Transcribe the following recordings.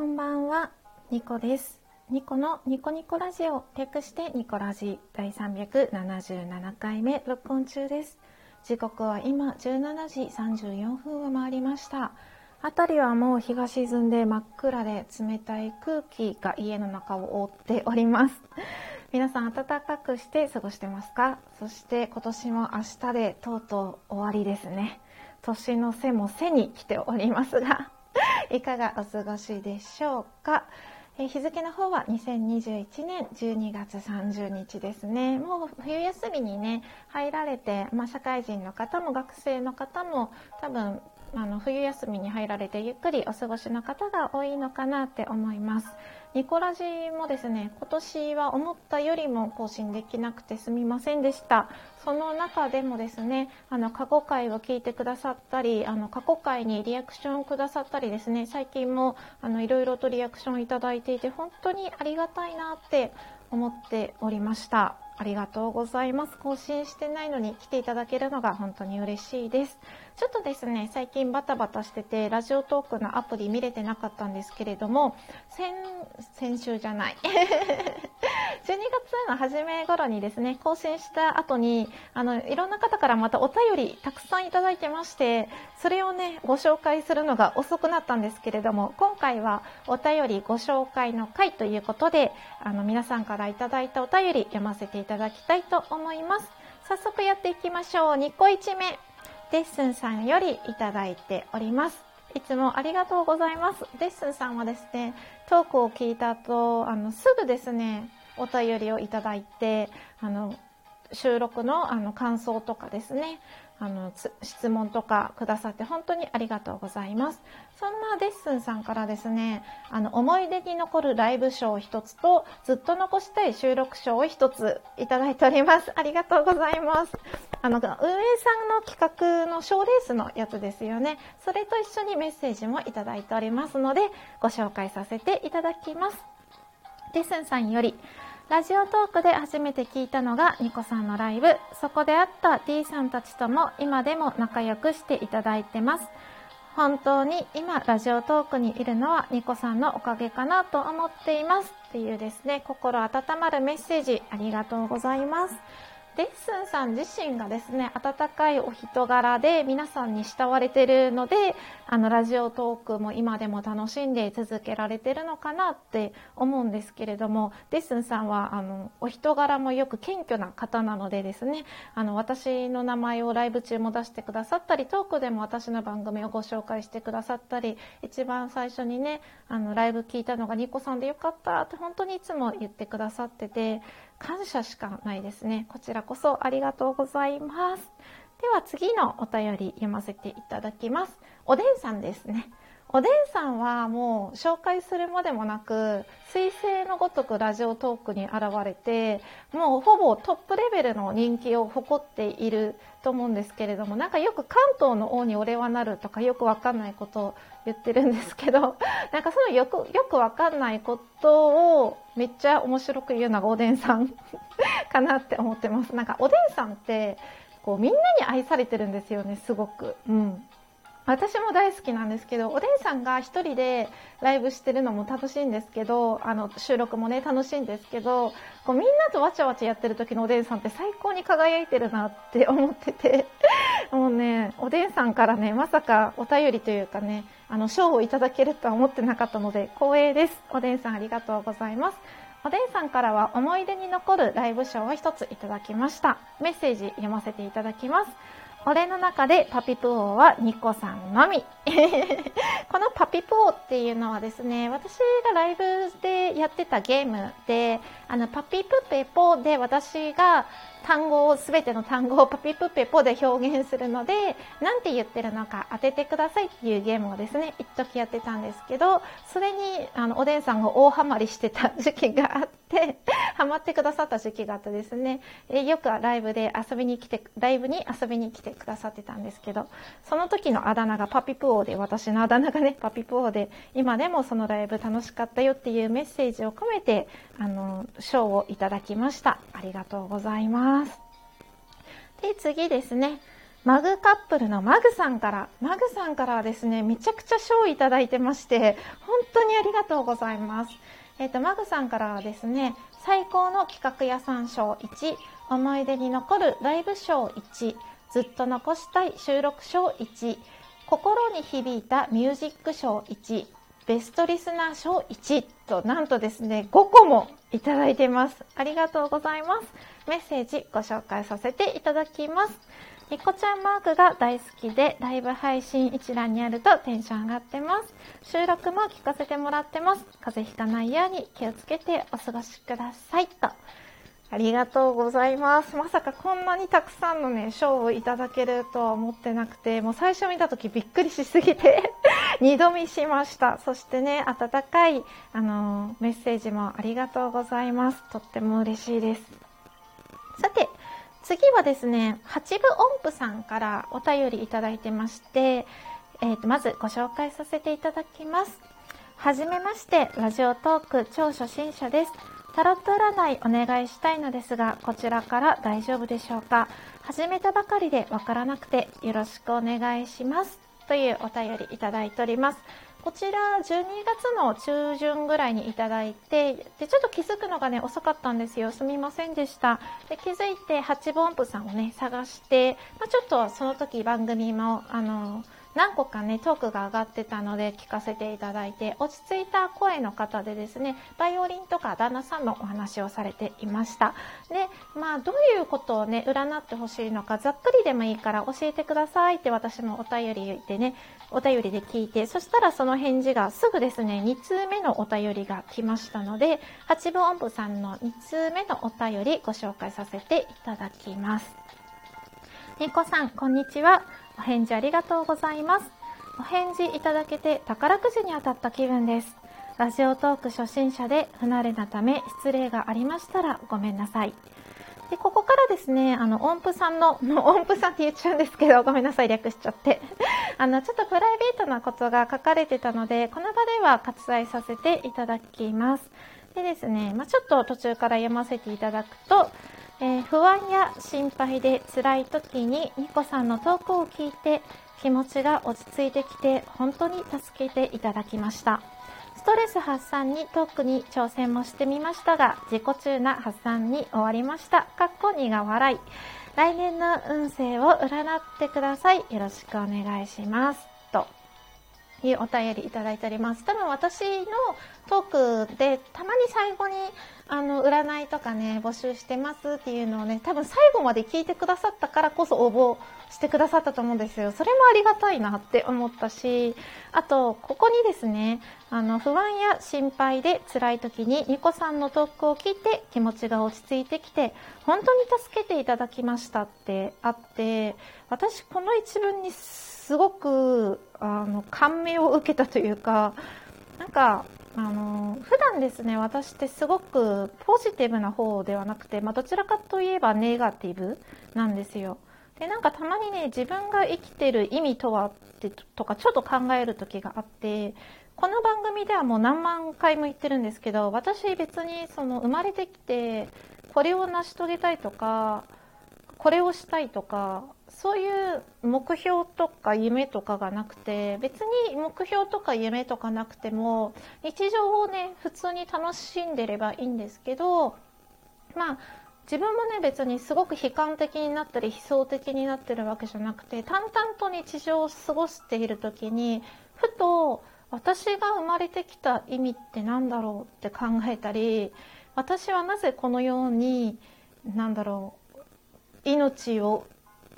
こんばんは、ニコです。ニコのニコニコラジオ、略してニコラジ第377回目録音中です。時刻は今17時34分を回りました。辺りはもう日が沈んで真っ暗で冷たい空気が家の中を覆っております。皆さん暖かくして過ごしてますか？そして今年も明日でとうとう終わりですね。年の瀬も背に来ておりますが、いかがお過ごしでしょうか？え日付の方は2021年12月30日ですね。もう冬休みにね、入られて、まあ、社会人の方も学生の方も多分あの冬休みに入られてゆっくりお過ごしの方が多いのかなって思います。ニコラジもですね、今年は思ったよりも更新できなくてすみませんでした。その中でもですね、あの過去回を聞いてくださったり、あの過去回にリアクションをくださったりですね、最近もあのいろいろとリアクションいただいていて本当にありがたいなって思っておりました。ありがとうございます。更新してないのに来ていただけるのが本当に嬉しいです。ちょっとですね、最近バタバタしてて、ラジオトークのアプリ見れてなかったんですけれども、先、先週じゃない。12月の初め頃にですね、更新した後に、あの、いろんな方からまたお便りたくさんいただいてまして、それをね、ご紹介するのが遅くなったんですけれども、今回はお便りご紹介の回ということで、あの、皆さんからいただいたお便り読ませていただきただきたいと思います。早速やっていきましょう。2個1目。デッスンさんよりいただいております。いつもありがとうございます。デッスンさんはですね、トークを聞いた後、あの、すぐですね、お便りをいただいて、あの、収録のあの感想とかですね、あの、質問とかくださって本当にありがとうございます。そんなデッスンさんからですね、あの、思い出に残るライブショー一つと、ずっと残したい収録賞を一ついただいております。ありがとうございます。あの、運営さんの企画の賞レースのやつですよね。それと一緒にメッセージもいただいておりますので、ご紹介させていただきます。デッスンさんより、ラジオトークで初めて聞いたのがニコさんのライブ。そこで会った D さんたちとも今でも仲良くしていただいてます。本当に今ラジオトークにいるのはニコさんのおかげかなと思っています。っていうですね、心温まるメッセージありがとうございます。デッスンさん自身がですね、温かいお人柄で皆さんに慕われてるので、あの、ラジオトークも今でも楽しんで続けられてるのかなって思うんですけれども、デッスンさんは、あの、お人柄もよく謙虚な方なのでですね、あの、私の名前をライブ中も出してくださったり、トークでも私の番組をご紹介してくださったり、一番最初にね、あの、ライブ聞いたのがニコさんでよかったって本当にいつも言ってくださってて、感謝しかないですね。こちらこそありがとうございます。では次のお便り読ませていただきます。おでんさんですね。おでんさんはもう紹介するまでもなく、彗星のごとくラジオトークに現れて、もうほぼトップレベルの人気を誇っていると思うんですけれども、なんかよく関東の王に俺はなるとかよくわかんないことを言ってるんですけど、なんかそのよく、よくわかんないことをめっちゃ面白く言うのがおでんさん かなって思ってます。なんかおでんさんって、こうみんなに愛されてるんですよね、すごく。うん。私も大好きなんですけど、おでんさんが一人でライブしてるのも楽しいんですけど、あの、収録もね、楽しいんですけど、こうみんなとわちゃわちゃやってる時のおでんさんって最高に輝いてるなって思ってて、もうね、おでんさんからね、まさかお便りというかね、あの、賞をいただけるとは思ってなかったので、光栄です。おでんさんありがとうございます。おでんさんからは思い出に残るライブ賞を一ついただきました。メッセージ読ませていただきます。俺の中でパピプオはニコさんのみ。このパピプオっていうのはですね、私がライブでやってたゲームで、あの、パピプペポで私が単語を、すべての単語をパピプペポで表現するので、なんて言ってるのか当ててくださいっていうゲームをですね、一時やってたんですけど、それに、あの、おでんさんが大ハマりしてた時期があって、ハマってくださった時期があってですね、えよくライブで遊びに来て、ライブに遊びに来てくださってたんですけど、その時のあだ名がパピプオで、私のあだ名がね、パピプオで、今でもそのライブ楽しかったよっていうメッセージを込めて、あの、賞をいただきました。ありがとうございます。で、次ですね。マグカップルのマグさんから、マグさんからはですね、めちゃくちゃ賞をいただいてまして、本当にありがとうございます。えっ、ー、と、マグさんからはですね、最高の企画屋さん賞1、思い出に残るライブ賞1、ずっと残したい収録賞1、心に響いたミュージック賞1、ベストリスナー賞1と、なんとですね、5個もいただいてます。ありがとうございます。メッセージご紹介させていただきます。ニコちゃんマークが大好きで、ライブ配信一覧にあるとテンション上がってます。収録も聞かせてもらってます。風邪ひかないように気をつけてお過ごしください。と。ありがとうございます。まさかこんなにたくさんのね、賞をいただけるとは思ってなくて、もう最初見た時びっくりしすぎて 二度見しました。そしてね、温かい、あの、メッセージもありがとうございます。とっても嬉しいです。さて、次はですね、八部音符さんからお便りいただいてまして、えー、とまずご紹介させていただきます。はじめまして、ラジオトーク超初心者です。タロット占いお願いしたいのですが、こちらから大丈夫でしょうか？始めたばかりでわからなくてよろしくお願いします。というお便りいただいております。こちら12月の中旬ぐらいにいただいて、で、ちょっと気づくのがね、遅かったんですよ。すみませんでした。で、気づいて8本部さんをね、探して、まあ、ちょっとその時番組も、あの、何個かね、トークが上がってたので聞かせていただいて、落ち着いた声の方でですね、バイオリンとか旦那さんのお話をされていました。で、まあ、どういうことをね、占ってほしいのか、ざっくりでもいいから教えてくださいって私もお便りでね、お便りで聞いて、そしたらその返事がすぐですね、2通目のお便りが来ましたので、八分音符さんの2通目のお便りご紹介させていただきます。猫さん、こんにちは。お返事ありがとうございます。お返事いただけて宝くじに当たった気分です。ラジオトーク初心者で不慣れなため失礼がありましたらごめんなさい。で、ここからですね、あの、音符さんの、も う音符さんって言っちゃうんですけど、ごめんなさい、略しちゃって。あの、ちょっとプライベートなことが書かれてたので、この場では割愛させていただきます。でですね、まあ、ちょっと途中から読ませていただくと、えー、不安や心配で辛い時にニコさんのトークを聞いて気持ちが落ち着いてきて本当に助けていただきました。ストレス発散にトークに挑戦もしてみましたが自己中な発散に終わりました。かっこ苦笑い。来年の運勢を占ってください。よろしくお願いします。いうお便りいただいております。多分私のトークでたまに最後にあの、占いとかね、募集してますっていうのをね、多分最後まで聞いてくださったからこそ応募してくださったと思うんですよ。それもありがたいなって思ったし、あと、ここにですね、あの、不安や心配で辛い時にニコさんのトークを聞いて気持ちが落ち着いてきて、本当に助けていただきましたってあって、私この一文にすごく、あの、感銘を受けたというか、なんか、あの普段ですね私ってすごくポジティブな方ではなくて、まあ、どちらかといえばネガティブなんですよ。でなんかたまにね自分が生きてる意味とはってとかちょっと考える時があってこの番組ではもう何万回も言ってるんですけど私別にその生まれてきてこれを成し遂げたいとかこれをしたいとかそういう目標とか夢とかがなくて別に目標とか夢とかなくても日常をね普通に楽しんでればいいんですけどまあ自分もね別にすごく悲観的になったり悲壮的になってるわけじゃなくて淡々と日常を過ごしている時にふと私が生まれてきた意味って何だろうって考えたり私はなぜこのようになんだろう命を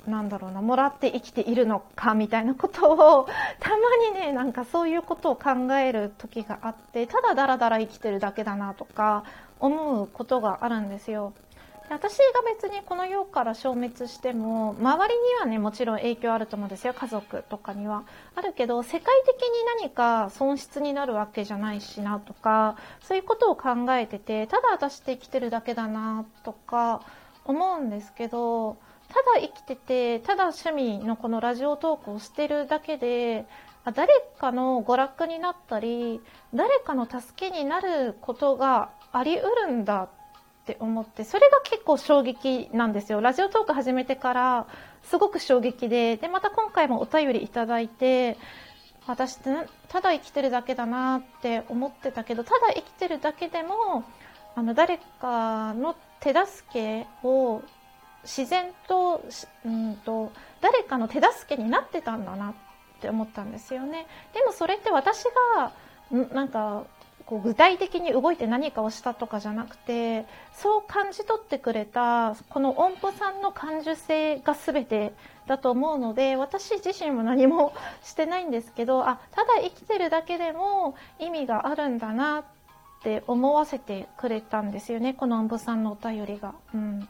なんだろうなもらって生きているのかみたいなことをたまにねなんかそういうことを考える時があってただダラダラ生きてるだけだなとか思うことがあるんですよ。私が別にこの世から消滅しても周りにはねもちろん影響あると思うんですよ家族とかには。あるけど世界的に何か損失になるわけじゃないしなとかそういうことを考えててただ私って生きてるだけだなとか思うんですけどただ生きててただ趣味のこのラジオトークをしてるだけで誰かの娯楽になったり誰かの助けになることがありうるんだってって思ってそれが結構衝撃なんですよラジオトーク始めてからすごく衝撃ででまた今回もお便りいただいて私ってただ生きてるだけだなって思ってたけどただ生きてるだけでもあの誰かの手助けを自然と,、うんと誰かの手助けになってたんだなって思ったんですよね。でもそれって私がなんかこう具体的に動いて何かをしたとかじゃなくてそう感じ取ってくれたこの音符さんの感受性が全てだと思うので私自身も何もしてないんですけどあただ生きてるだけでも意味があるんだなって思わせてくれたんですよねこの音符さんのお便りが。うん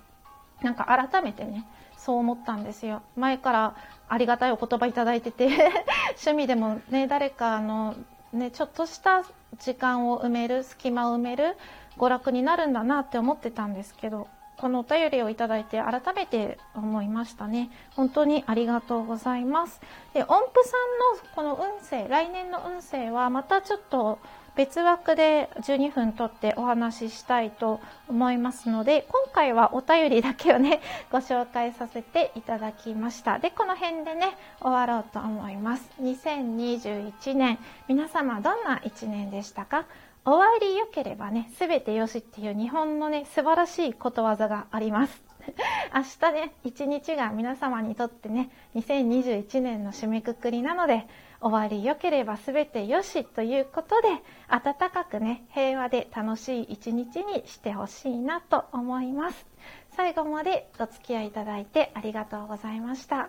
なんか改めてねそう思ったんですよ前からありがたいお言葉いただいてて 趣味でもね誰かあのね、ちょっとした時間を埋める隙間を埋める娯楽になるんだなって思ってたんですけどこのお便りをいただいて改めて思いましたね。本当にありがとうございます。で音符さんのこの運勢来年の運勢はまたちょっと別枠で12分とってお話ししたいと思いますので今回はお便りだけをね ご紹介させていただきました。でこの辺でね終わろうと思います。2021年。皆様どんな1年でしたか？終わり良ければね全てよしっていう日本のね素晴らしいことわざがあります。明日ね一日が皆様にとってね2021年の締めくくりなので終わり良ければ全てよしということで温かくね平和で楽しい一日にしてほしいなと思います。最後までお付き合いいただいてありがとうございました。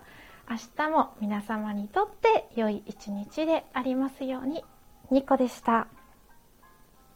明日も皆様にとって良い一日でありますように。ニコでした。